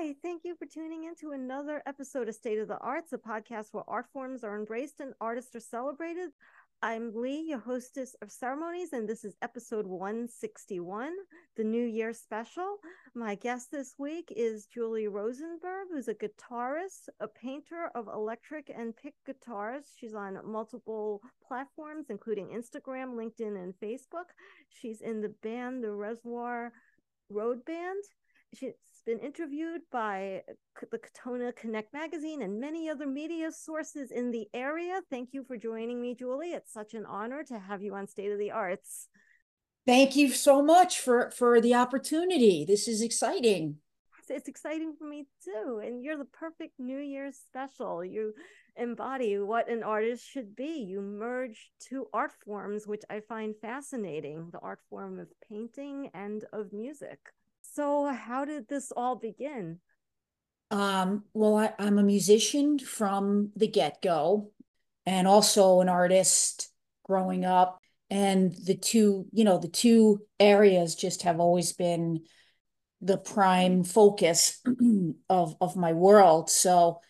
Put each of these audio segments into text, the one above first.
Hi, thank you for tuning in to another episode of State of the Arts, a podcast where art forms are embraced and artists are celebrated. I'm Lee, your hostess of ceremonies, and this is episode 161, the New Year special. My guest this week is Julie Rosenberg, who's a guitarist, a painter of electric and pick guitars. She's on multiple platforms, including Instagram, Linktree, and Facebook. She's in the band, the Reservoir Road Band. She's been interviewed by the Katonah Connect magazine and many other media sources in the area. Thank you for joining me, Julie. It's such an honor to have you on State of the Arts. Thank you so much for for the opportunity. This is exciting. It's exciting for me too. And you're the perfect New Year's special. You embody what an artist should be. You merge two art forms, which I find fascinating the art form of painting and of music. So, how did this all begin? Um, well, I, I'm a musician from the get go and also an artist growing up. And the two, you know, the two areas just have always been the prime focus of, of my world. So,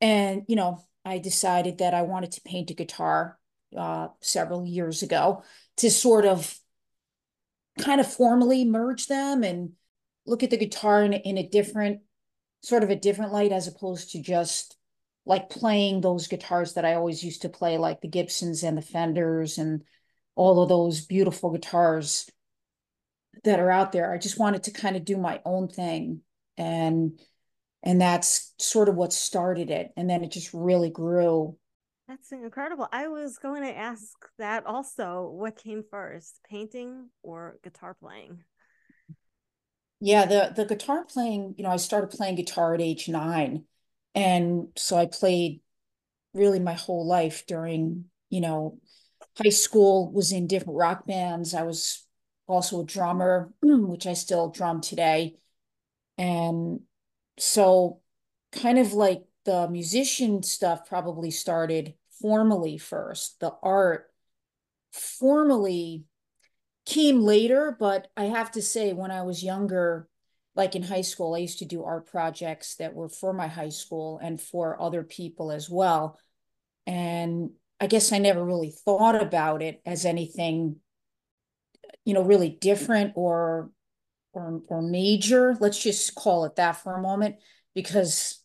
and, you know, I decided that I wanted to paint a guitar uh, several years ago to sort of kind of formally merge them and look at the guitar in, in a different sort of a different light as opposed to just like playing those guitars that I always used to play, like the Gibsons and the Fenders and all of those beautiful guitars that are out there. I just wanted to kind of do my own thing. And and that's sort of what started it. And then it just really grew. That's incredible. I was going to ask that also. What came first, painting or guitar playing? Yeah, the the guitar playing, you know, I started playing guitar at age nine. And so I played really my whole life during, you know, high school, was in different rock bands. I was also a drummer, which I still drum today. And so kind of like the musician stuff probably started formally first. The art formally came later, but I have to say, when I was younger, like in high school, I used to do art projects that were for my high school and for other people as well. And I guess I never really thought about it as anything, you know, really different or or or major. Let's just call it that for a moment, because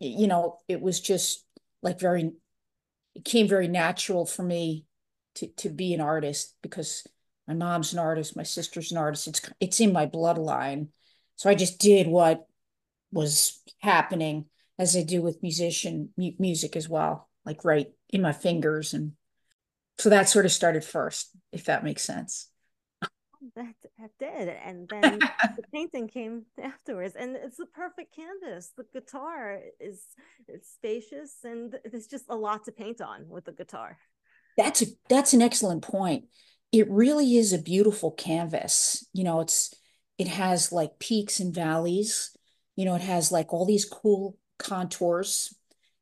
you know, it was just like very it came very natural for me to to be an artist because my mom's an artist, my sister's an artist. It's it's in my bloodline. So I just did what was happening as I do with musician mu- music as well, like right in my fingers and so that sort of started first, if that makes sense. Oh, that, that did. And then the painting came afterwards. And it's the perfect canvas. The guitar is it's spacious and there's just a lot to paint on with the guitar. That's a that's an excellent point it really is a beautiful canvas. You know, it's it has like peaks and valleys. You know, it has like all these cool contours,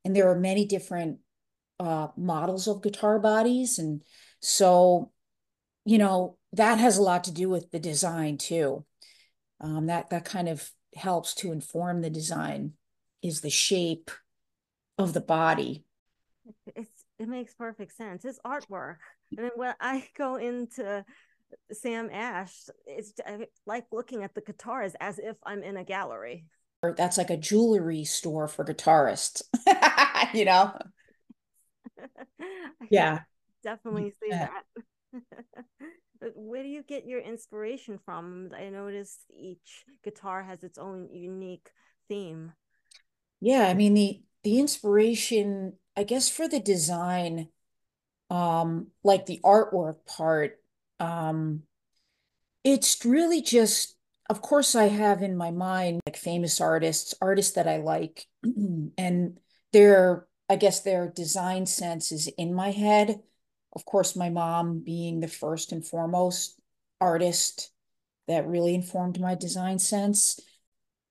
and there are many different uh, models of guitar bodies, and so you know that has a lot to do with the design too. Um, that that kind of helps to inform the design is the shape of the body. It's it makes perfect sense. It's artwork. I mean, when I go into Sam Ash, it's like looking at the guitars as if I'm in a gallery. That's like a jewelry store for guitarists, you know? yeah. Definitely see yeah. that. but where do you get your inspiration from? I noticed each guitar has its own unique theme. Yeah, I mean the the inspiration, I guess for the design um, like the artwork part, um, it's really just, of course, I have in my mind like famous artists, artists that I like, and their, I guess, their design sense is in my head. Of course, my mom being the first and foremost artist that really informed my design sense.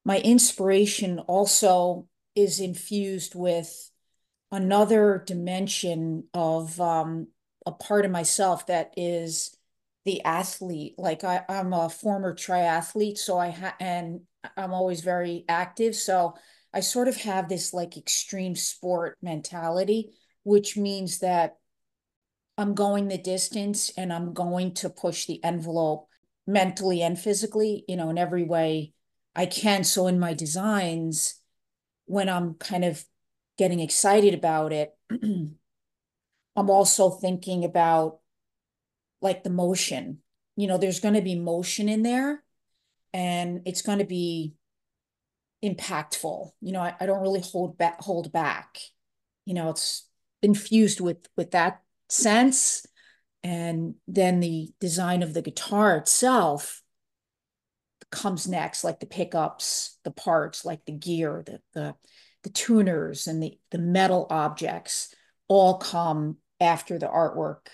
My inspiration also is infused with another dimension of um, a part of myself that is the athlete. Like I, I'm a former triathlete, so I ha and I'm always very active. So I sort of have this like extreme sport mentality, which means that I'm going the distance and I'm going to push the envelope mentally and physically, you know, in every way I can. So in my designs, when I'm kind of getting excited about it, I'm also thinking about like the motion. You know, there's going to be motion in there and it's going to be impactful. You know, I, I don't really hold back hold back. You know, it's infused with with that sense. And then the design of the guitar itself comes next, like the pickups, the parts, like the gear, the the the tuners and the the metal objects all come after the artwork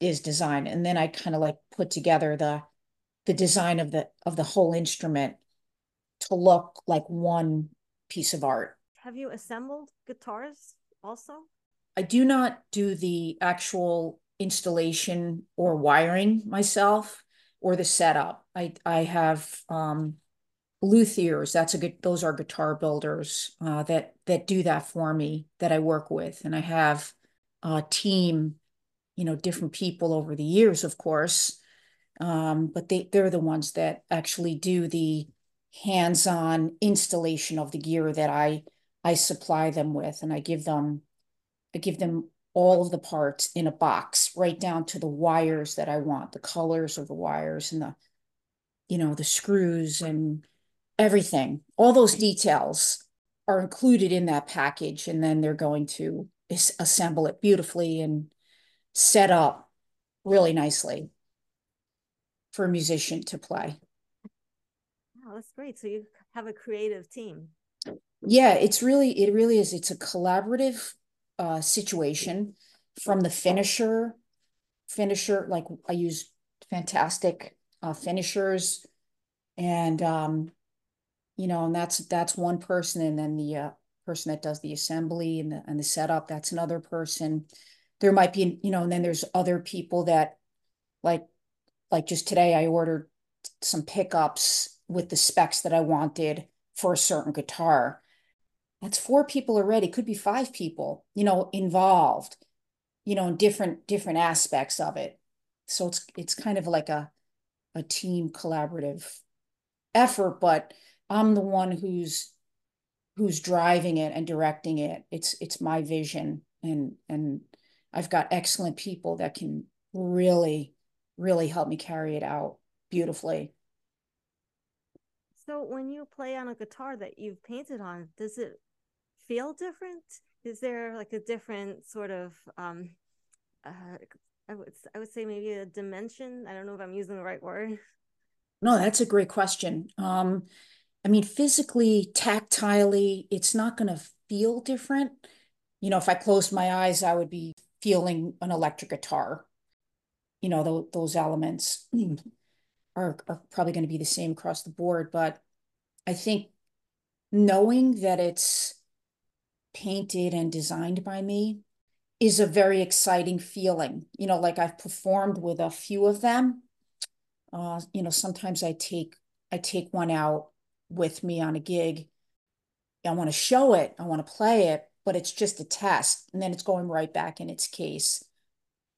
is designed. And then I kind of like put together the the design of the of the whole instrument to look like one piece of art. Have you assembled guitars also? I do not do the actual installation or wiring myself or the setup. I I have um, luthiers. That's a good. Those are guitar builders uh, that that do that for me. That I work with, and I have a team. You know, different people over the years, of course, um, but they they're the ones that actually do the hands-on installation of the gear that I I supply them with, and I give them I give them all of the parts in a box, right down to the wires that I want, the colors of the wires and the, you know, the screws and everything. All those details are included in that package, and then they're going to assemble it beautifully and set up really nicely for a musician to play. Wow, that's great. So you have a creative team. Yeah, it's really, it really is. It's a collaborative uh, situation from the finisher, finisher, like I use fantastic uh, finishers and, um, you know, and that's, that's one person. And then the uh, person that does the assembly and the, and the setup, that's another person. There might be, you know, and then there's other people that like, like just today I ordered some pickups with the specs that I wanted for a certain guitar that's four people already could be five people you know involved you know in different different aspects of it so it's it's kind of like a a team collaborative effort but i'm the one who's who's driving it and directing it it's it's my vision and and i've got excellent people that can really really help me carry it out beautifully so when you play on a guitar that you've painted on does it feel different? Is there like a different sort of um uh, I would I would say maybe a dimension. I don't know if I'm using the right word. No, that's a great question. Um, I mean, physically, tactilely, it's not going to feel different. You know, if I closed my eyes, I would be feeling an electric guitar. You know, th- those elements are, are probably going to be the same across the board. But I think knowing that it's painted and designed by me is a very exciting feeling. You know, like I've performed with a few of them. Uh, you know, sometimes I take I take one out with me on a gig. I want to show it, I want to play it, but it's just a test. And then it's going right back in its case,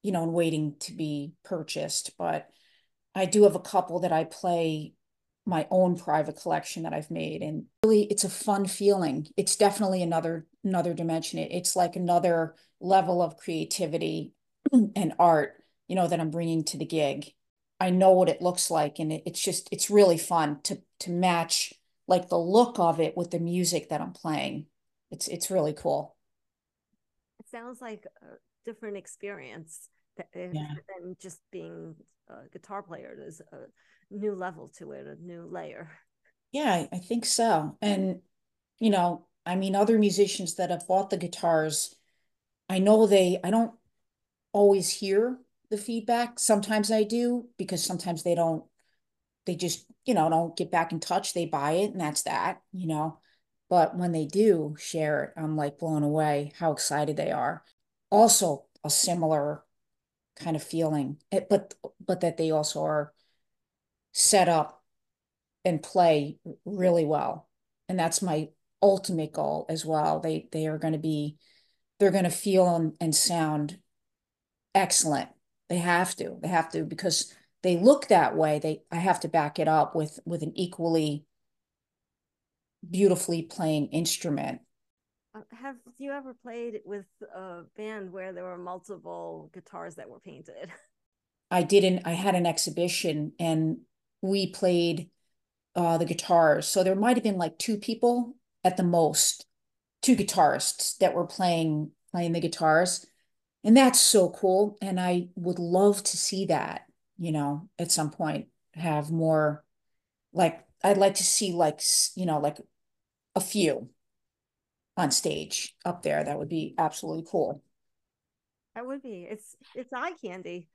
you know, and waiting to be purchased. But I do have a couple that I play my own private collection that I've made. And really it's a fun feeling. It's definitely another another dimension. It's like another level of creativity and art, you know, that I'm bringing to the gig. I know what it looks like and it, it's just it's really fun to to match like the look of it with the music that I'm playing. It's it's really cool. It sounds like a different experience than, eh, yeah. than just being a guitar player. There's a new level to it, a new layer. Yeah, I think so. And, you know, I mean, other musicians that have bought the guitars, I know they, I don't always hear the feedback. Sometimes I do because sometimes they don't, they just, you know, don't get back in touch. They buy it and that's that, you know. But when they do share it, I'm like blown away how excited they are. Also, a similar kind of feeling, it, but but that they also are set up and play really well. And that's my ultimate goal as well. They they are going to be they're going to feel and, and sound excellent. They have to. They have to because they look that way. They I have to back it up with with an equally beautifully playing instrument. Uh, have you ever played with a band where there were multiple guitars that were painted? I didn't. I had an exhibition and we played uh, the guitars. So there might have been like two people at the most, two guitarists that were playing playing the guitars. And that's so cool. And I would love to see that, you know, at some point have more like I'd like to see like, you know, like a few on stage up there. That would be absolutely cool. That would be. It's it's eye candy.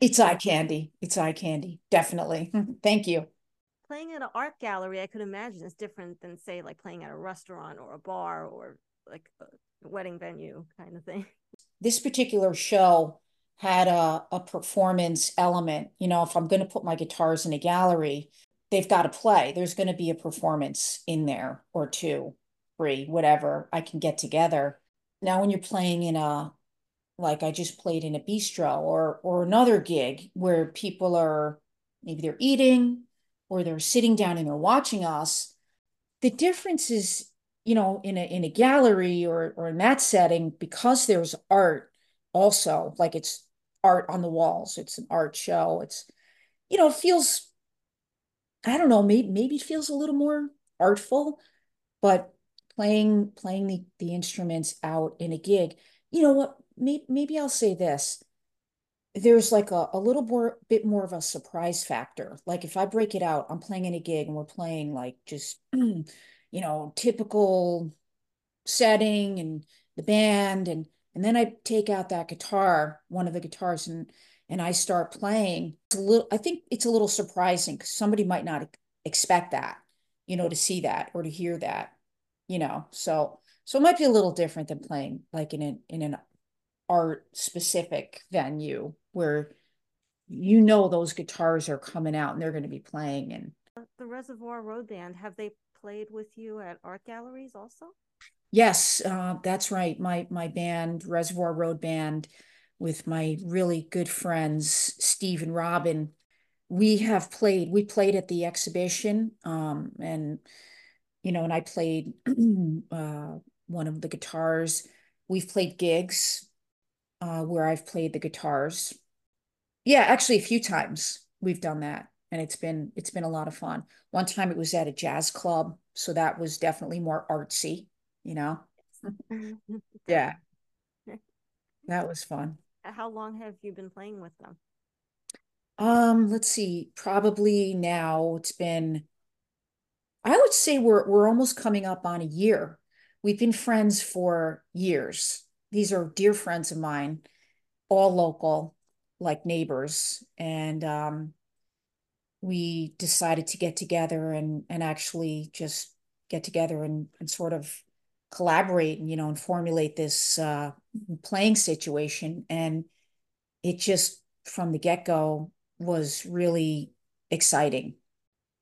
It's eye candy. It's eye candy. Definitely. Thank you. Playing at an art gallery, I could imagine is different than say like playing at a restaurant or a bar or like a wedding venue kind of thing. This particular show had a, a performance element. You know, if I'm going to put my guitars in a gallery, they've got to play. There's going to be a performance in there or two, three, whatever I can get together. Now, when you're playing in a like I just played in a bistro or or another gig where people are maybe they're eating or they're sitting down and they're watching us. The difference is, you know, in a in a gallery or or in that setting, because there's art also, like it's art on the walls, it's an art show. It's, you know, it feels, I don't know, maybe maybe it feels a little more artful, but playing playing the, the instruments out in a gig, you know what, maybe, maybe I'll say this. There's like a, a little more bit more of a surprise factor. Like if I break it out, I'm playing in a gig and we're playing like just, you know, typical setting and the band and and then I take out that guitar, one of the guitars, and and I start playing. It's a little, I think it's a little surprising because somebody might not expect that, you know, to see that or to hear that, you know. So so it might be a little different than playing like in an in an art specific venue where you know those guitars are coming out and they're going to be playing and the reservoir road band have they played with you at art galleries also yes uh, that's right my my band reservoir road band with my really good friends steve and robin we have played we played at the exhibition um, and you know and i played uh, one of the guitars we've played gigs uh, where I've played the guitars. Yeah, actually, a few times we've done that, and it's been it's been a lot of fun. One time it was at a jazz club, so that was definitely more artsy, you know. yeah, that was fun. How long have you been playing with them? Um, let's see. Probably now it's been. I would say we're we're almost coming up on a year. We've been friends for years these are dear friends of mine, all local, like neighbors. And um, we decided to get together and, and actually just get together and, and sort of collaborate and, you know, and formulate this uh, playing situation. And it just, from the get go, was really exciting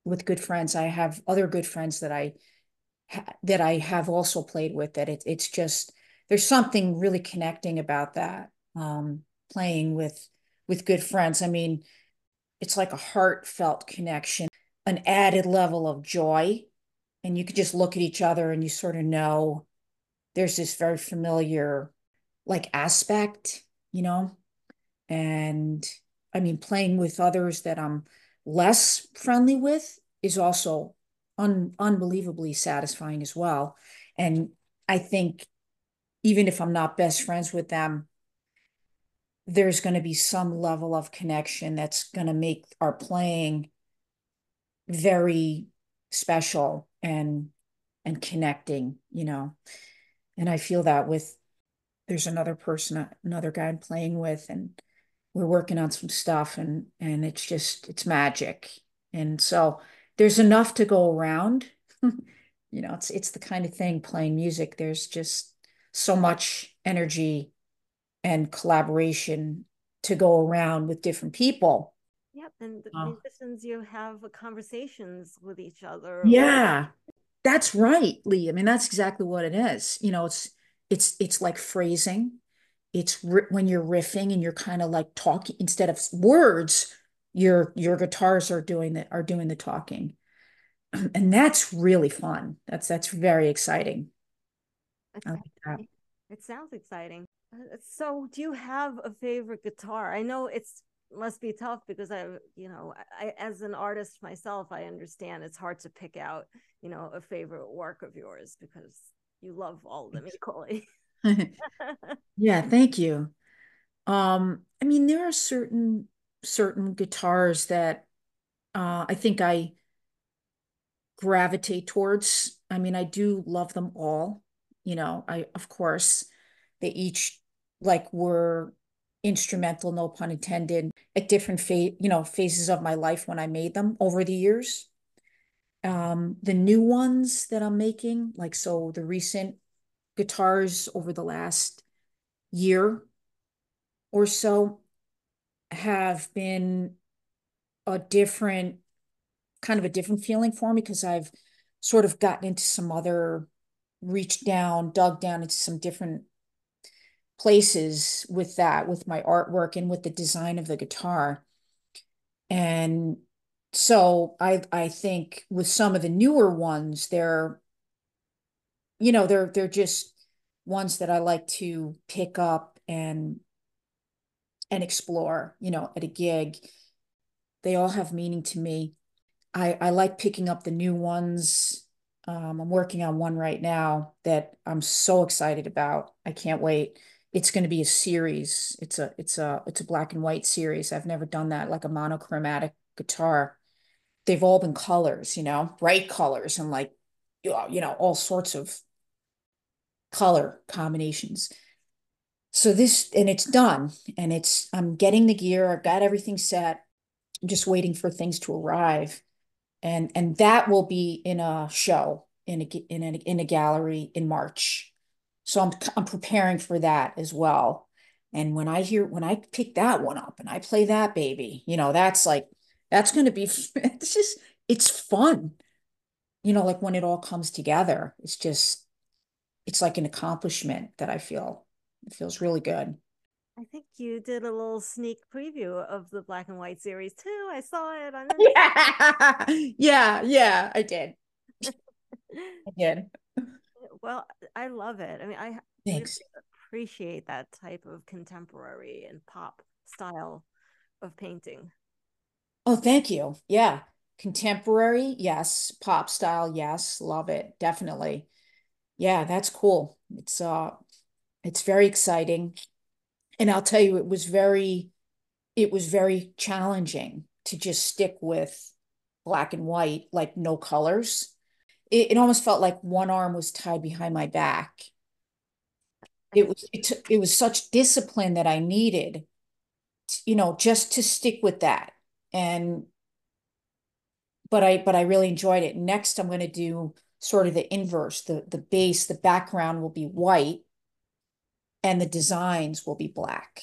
with good friends. I have other good friends that I that I have also played with that it, it's just there's something really connecting about that um, playing with with good friends i mean it's like a heartfelt connection an added level of joy and you could just look at each other and you sort of know there's this very familiar like aspect you know? And i mean playing with others that i'm less friendly with is also un- unbelievably satisfying as well. And i think even if I'm not best friends with them, there's going to be some level of connection that's going to make our playing very special and and connecting, you know. And I feel that with there's another person, another guy I'm playing with, and we're working on some stuff, and and it's just it's magic. And so there's enough to go around. you know, it's it's the kind of thing playing music. There's just so much energy and collaboration to go around with different people. Yep, and the uh, musicians you have conversations with each other. Yeah, that's right, Lee. I mean, that's exactly what it is. You know, it's it's it's like phrasing. It's when you're riffing and you're kind of like talking instead of words. Your your guitars are doing the are doing the talking, and that's really fun. That's that's very exciting. I Like that. it sounds exciting. Uh, so, do you have a favorite guitar? I know it's must be tough because I, you know, I as an artist myself, I understand it's hard to pick out, you know, a favorite work of yours because you love all of them equally. yeah, thank you. Um, I mean, there are certain certain guitars that uh, I think I gravitate towards. I mean, I do love them all. You know, I of course they each like were instrumental, no pun intended, at different phase, you know, phases of my life when I made them over the years. Um, the new ones that I'm making, like so the recent guitars over the last year or so have been a different kind of a different feeling for me because I've sort of gotten into some other reached down, dug down into some different places with that, with my artwork and with the design of the guitar. And so I I think with some of the newer ones, they're, you know, they're they're just ones that I like to pick up and and explore, you know, at a gig. They all have meaning to me. I, I like picking up the new ones. Um, I'm working on one right now that I'm so excited about. I can't wait it's going to be a series. It's a it's a it's a black and white series. I've never done that like a monochromatic guitar. They've all been colors, you know, bright colors and like you know all sorts of color combinations. So this and it's done and it's I'm getting the gear. I've got everything set. I'm just waiting for things to arrive. And and that will be in a show in a in a in a gallery in March so I'm I'm preparing for that as well. And when I hear when I pick that one up and I play that baby, you know, that's like that's going to be it's just it's fun. You know, like when it all comes together, it's just it's like an accomplishment that I feel it feels really good. I think you did a little sneak preview of the black and white series too. I saw it on Yeah, yeah, yeah, I did. I did. Well, I love it. I mean, I appreciate that type of contemporary and pop style of painting. Oh, thank you. Yeah. Contemporary, yes. Pop style, yes. Love it. Definitely. Yeah, that's cool. It's uh it's very exciting. And I'll tell you, it was very, it was very challenging to just stick with black and white, like no colors it, it almost felt like one arm was tied behind my back. It was it, it was such discipline that I needed, you know, just to stick with that. And but I but I really enjoyed it. Next, I'm going to do sort of the inverse. The the base, the background will be white, and the designs will be black.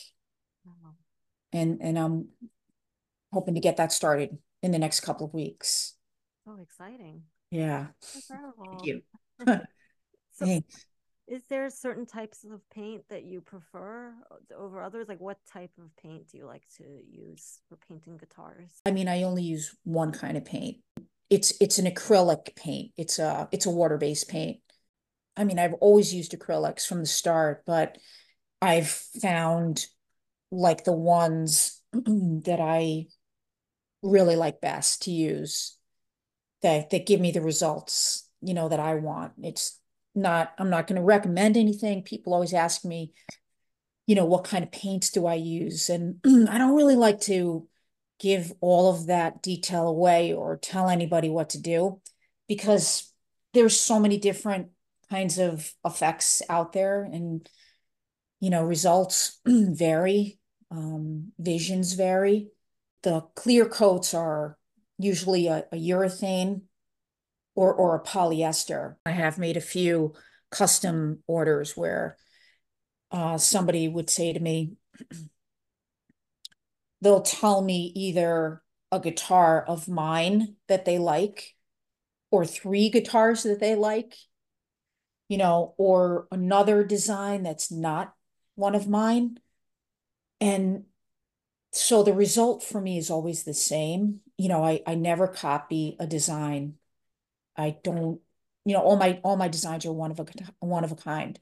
And and I'm hoping to get that started in the next couple of weeks. So exciting. Yeah. Incredible. Thank you. so Thanks. Is there certain types of paint that you prefer over others? Like what type of paint do you like to use for painting guitars? I mean, I only use one kind of paint. It's it's an acrylic paint. It's a it's a water-based paint. I mean, I've always used acrylics from the start, but I've found like the ones that I really like best to use that that give me the results you know that I want. It's not I'm not going to recommend anything. People always ask me, you know, what kind of paints do I use? And I don't really like to give all of that detail away or tell anybody what to do because there's so many different kinds of effects out there and you know results vary um, visions vary the clear coats are usually a, a urethane or or a polyester. I have made a few custom orders where uh, somebody would say to me, they'll tell me either a guitar of mine that they like or three guitars that they like, you know, or another design that's not one of mine. And so the result for me is always the same. You know, I, I never copy a design. I don't, you know, all my all my designs are one of a one of a kind.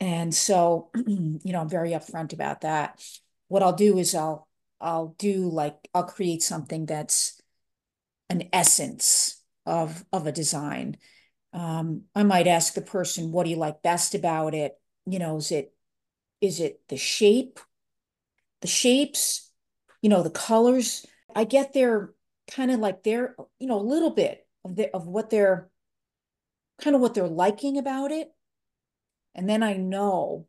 And so, you know, I'm very upfront about that. What I'll do is I'll I'll do like I'll create something that's an essence of of a design. Um, I might ask the person, what do you like best about it? You know, is it is it the shape, the shapes, you know, the colors? I get their kind of like their, you know, a little bit of the of what they're kind of what they're liking about it. And then I know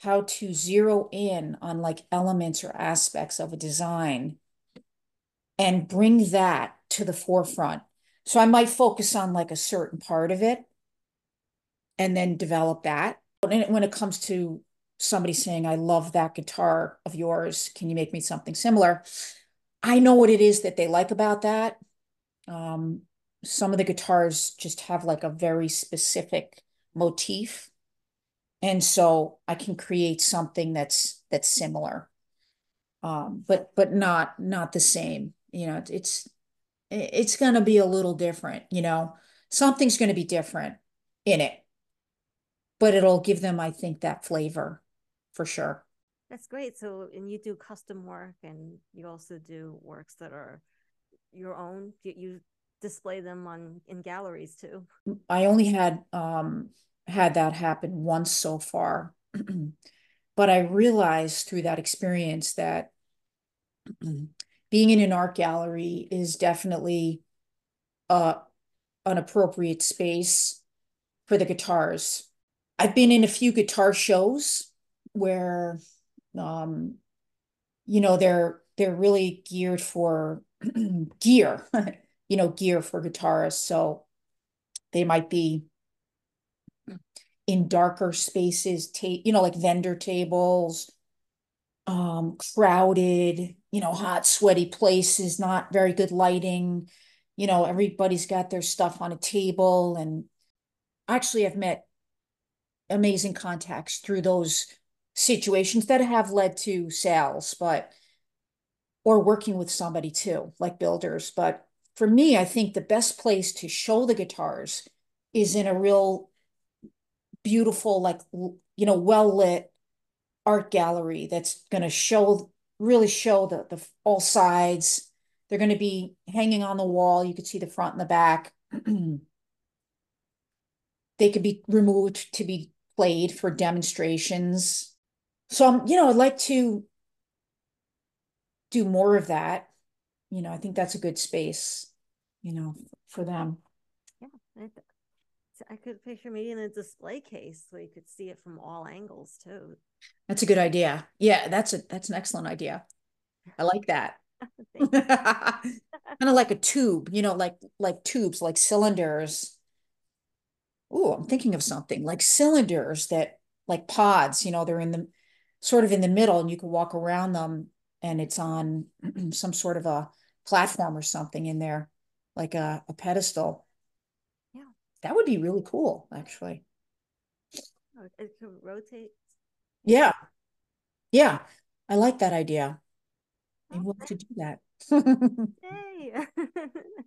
how to zero in on like elements or aspects of a design and bring that to the forefront. So I might focus on like a certain part of it and then develop that. And When it comes to somebody saying, I love that guitar of yours, can you make me something similar? I know what it is that they like about that. Um, some of the guitars just have like a very specific motif and so I can create something that's that's similar, um, but but not not the same. You know, it's it's going to be a little different. You know, something's going to be different in it, but it'll give them, I think, that flavor for sure. That's great. So, and you do custom work, and you also do works that are your own. You, display them on in galleries too. I only had um had that happen once so far. but I realized through that experience that being in an art gallery is definitely uh, an appropriate space for the guitars. I've been in a few guitar shows where, um, you know, they're they're really geared for gear, you know, gear for guitarists. So they might be in darker spaces, ta- you know, like vendor tables, um, crowded, you know, hot, sweaty places, not very good lighting. You know, everybody's got their stuff on a table. And actually, I've met amazing contacts through those situations that have led to sales, but or working with somebody too, like builders. But for me, I think the best place to show the guitars is in a real beautiful, like, you know, well lit art gallery that's going to show, really show the, the all sides. They're going to be hanging on the wall. You could see the front and the back. they could be removed to be played for demonstrations. So, I'm, you know, I'd like to do more of that. You know, I think that's a good space, you know, for them. Yeah, I could picture maybe in a display case so you could see it from all angles too. That's a good idea. Yeah, that's a that's an excellent idea. I like that. kind of like a tube, you know, like like tubes, like cylinders. Oh, I'm thinking of something like cylinders that like pods, you know, they're in the sort of in the middle and you can walk around them and it's on some sort of a platform or something in there, like a, a pedestal. Yeah that would be really cool, actually. Oh, it can rotate. Yeah. Yeah. I like that idea. I want to do that. Yay.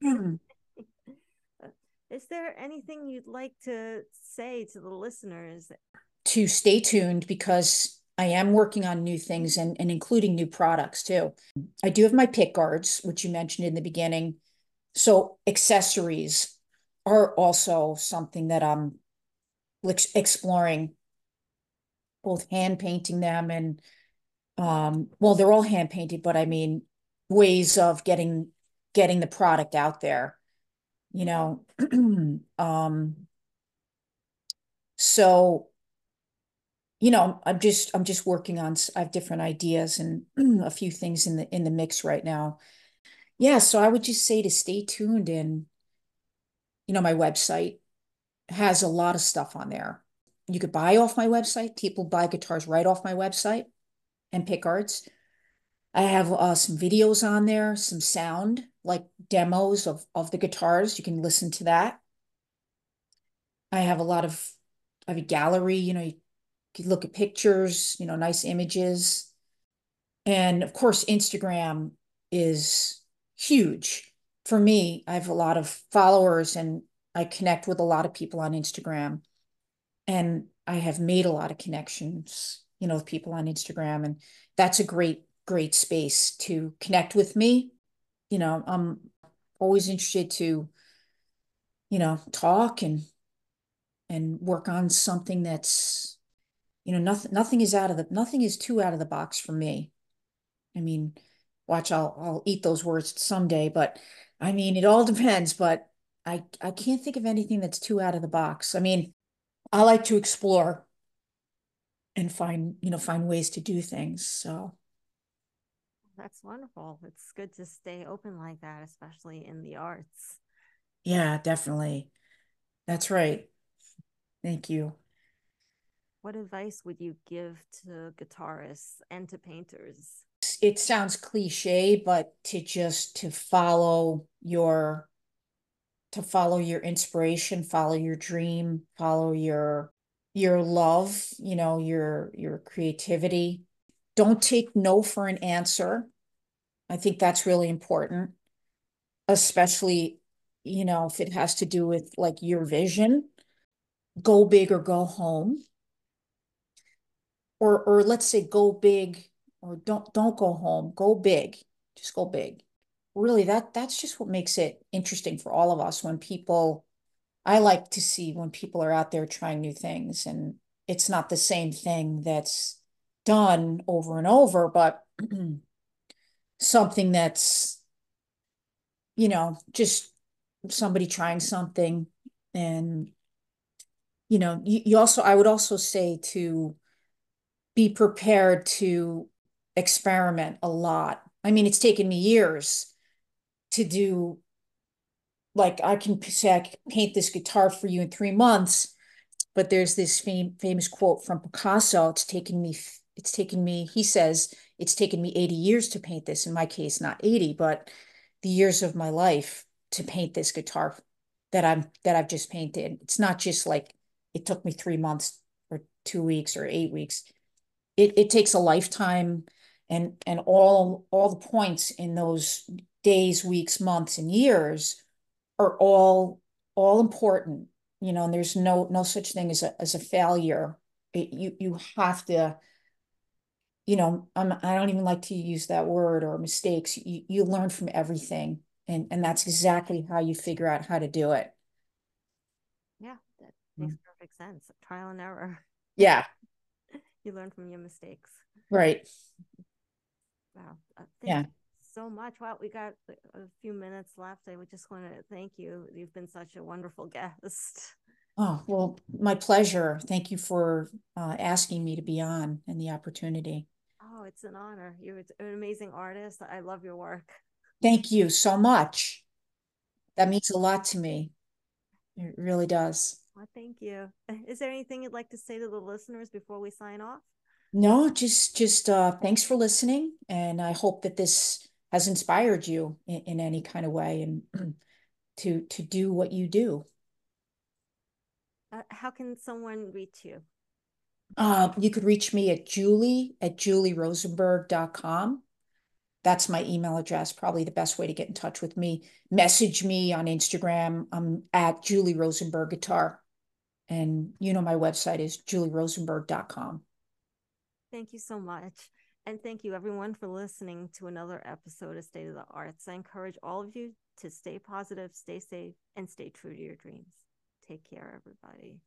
Hmm. Is there anything you'd like to say to the listeners? To stay tuned because I am working on new things and, and including new products too. I do have my pick guards, which you mentioned in the beginning. So accessories are also something that I'm exploring, both hand painting them and, um, well, they're all hand painted, but I mean, ways of getting getting the product out there, you know. um, so, you know, I'm just I'm just working on I have different ideas and a few things in the in the mix right now. Yeah, so I would just say to stay tuned and you know, my website has a lot of stuff on there. You could buy off my website. People buy guitars right off my website and pick guards. I have uh, some videos on there, some sound, like demos of, of the guitars. You can listen to that. I have a lot of, I have a gallery, you know, you can look at pictures, you know, nice images. And of course, Instagram is huge. For me, I have a lot of followers and I connect with a lot of people on Instagram. And I have made a lot of connections, you know, with people on Instagram. And that's a great, great space to connect with me. You know, I'm always interested to, you know, talk and and work on something that's, you know, nothing nothing is out of the nothing is too out of the box for me. I mean, watch, I'll I'll eat those words someday, but I mean, it all depends, but I I can't think of anything that's too out of the box. I mean, I like to explore and find, you know, find ways to do things. So that's wonderful. It's good to stay open like that, especially in the arts. Yeah, definitely. That's right. Thank you. What advice would you give to guitarists and to painters? It sounds cliche, but to just to follow your to follow your inspiration, follow your dream, follow your your love, you know, your your creativity. Don't take no for an answer. I think that's really important, especially, you know, if it has to do with like your vision. Go big or go home. Or or let's say go big or don't don't go home. Go big. Just go big really that that's just what makes it interesting for all of us when people I like to see when people are out there trying new things and it's not the same thing that's done over and over, but something that's, you know, just somebody trying something. And, you know, you, you also, I would also say to be prepared to experiment a lot. I mean, it's taken me years to do like I can say I can paint this guitar for you in three months, but there's this fam- famous quote from Picasso. It's taken me. It's taken me. He says it's taken me 80 years to paint this. In my case, not 80, but the years of my life to paint this guitar that I'm that I've just painted. It's not just like it took me three months or two weeks or eight weeks. It it takes a lifetime and and all all the points in those days, weeks, months, and years are all all important. You know, and there's no no such thing as a as a failure. It, you you have to. You know, I'm, I don't even like to use that word or mistakes. You you learn from everything, and and that's exactly how you figure out how to do it. Yeah, that makes mm-hmm. perfect sense. Trial and error. Yeah. You learn from your mistakes. Right. Wow. Uh, yeah. You so much. Wow, we got a few minutes left. I would just want to thank you. You've been such a wonderful guest. Oh, well, my pleasure. Thank you for uh, asking me to be on and the opportunity. Oh, it's an honor. You're an amazing artist. I love your work. Thank you so much. That means a lot to me. It really does. Well, thank you. Is there anything you'd like to say to the listeners before we sign off? No, just just uh thanks for listening and I hope that this has inspired you in, in any kind of way and to to do what you do. Uh, how can someone reach you? Uh, you could reach me at julie at julierosenberg.com that's my email address probably the best way to get in touch with me. Message me on instagram. I'm at julie rosenberg guitar and you know my website is julierosenberg.com thank you so much and thank you, everyone, for listening to another episode of State of the Arts. I encourage all of you to stay positive, stay safe, and stay true to your dreams. Take care, everybody.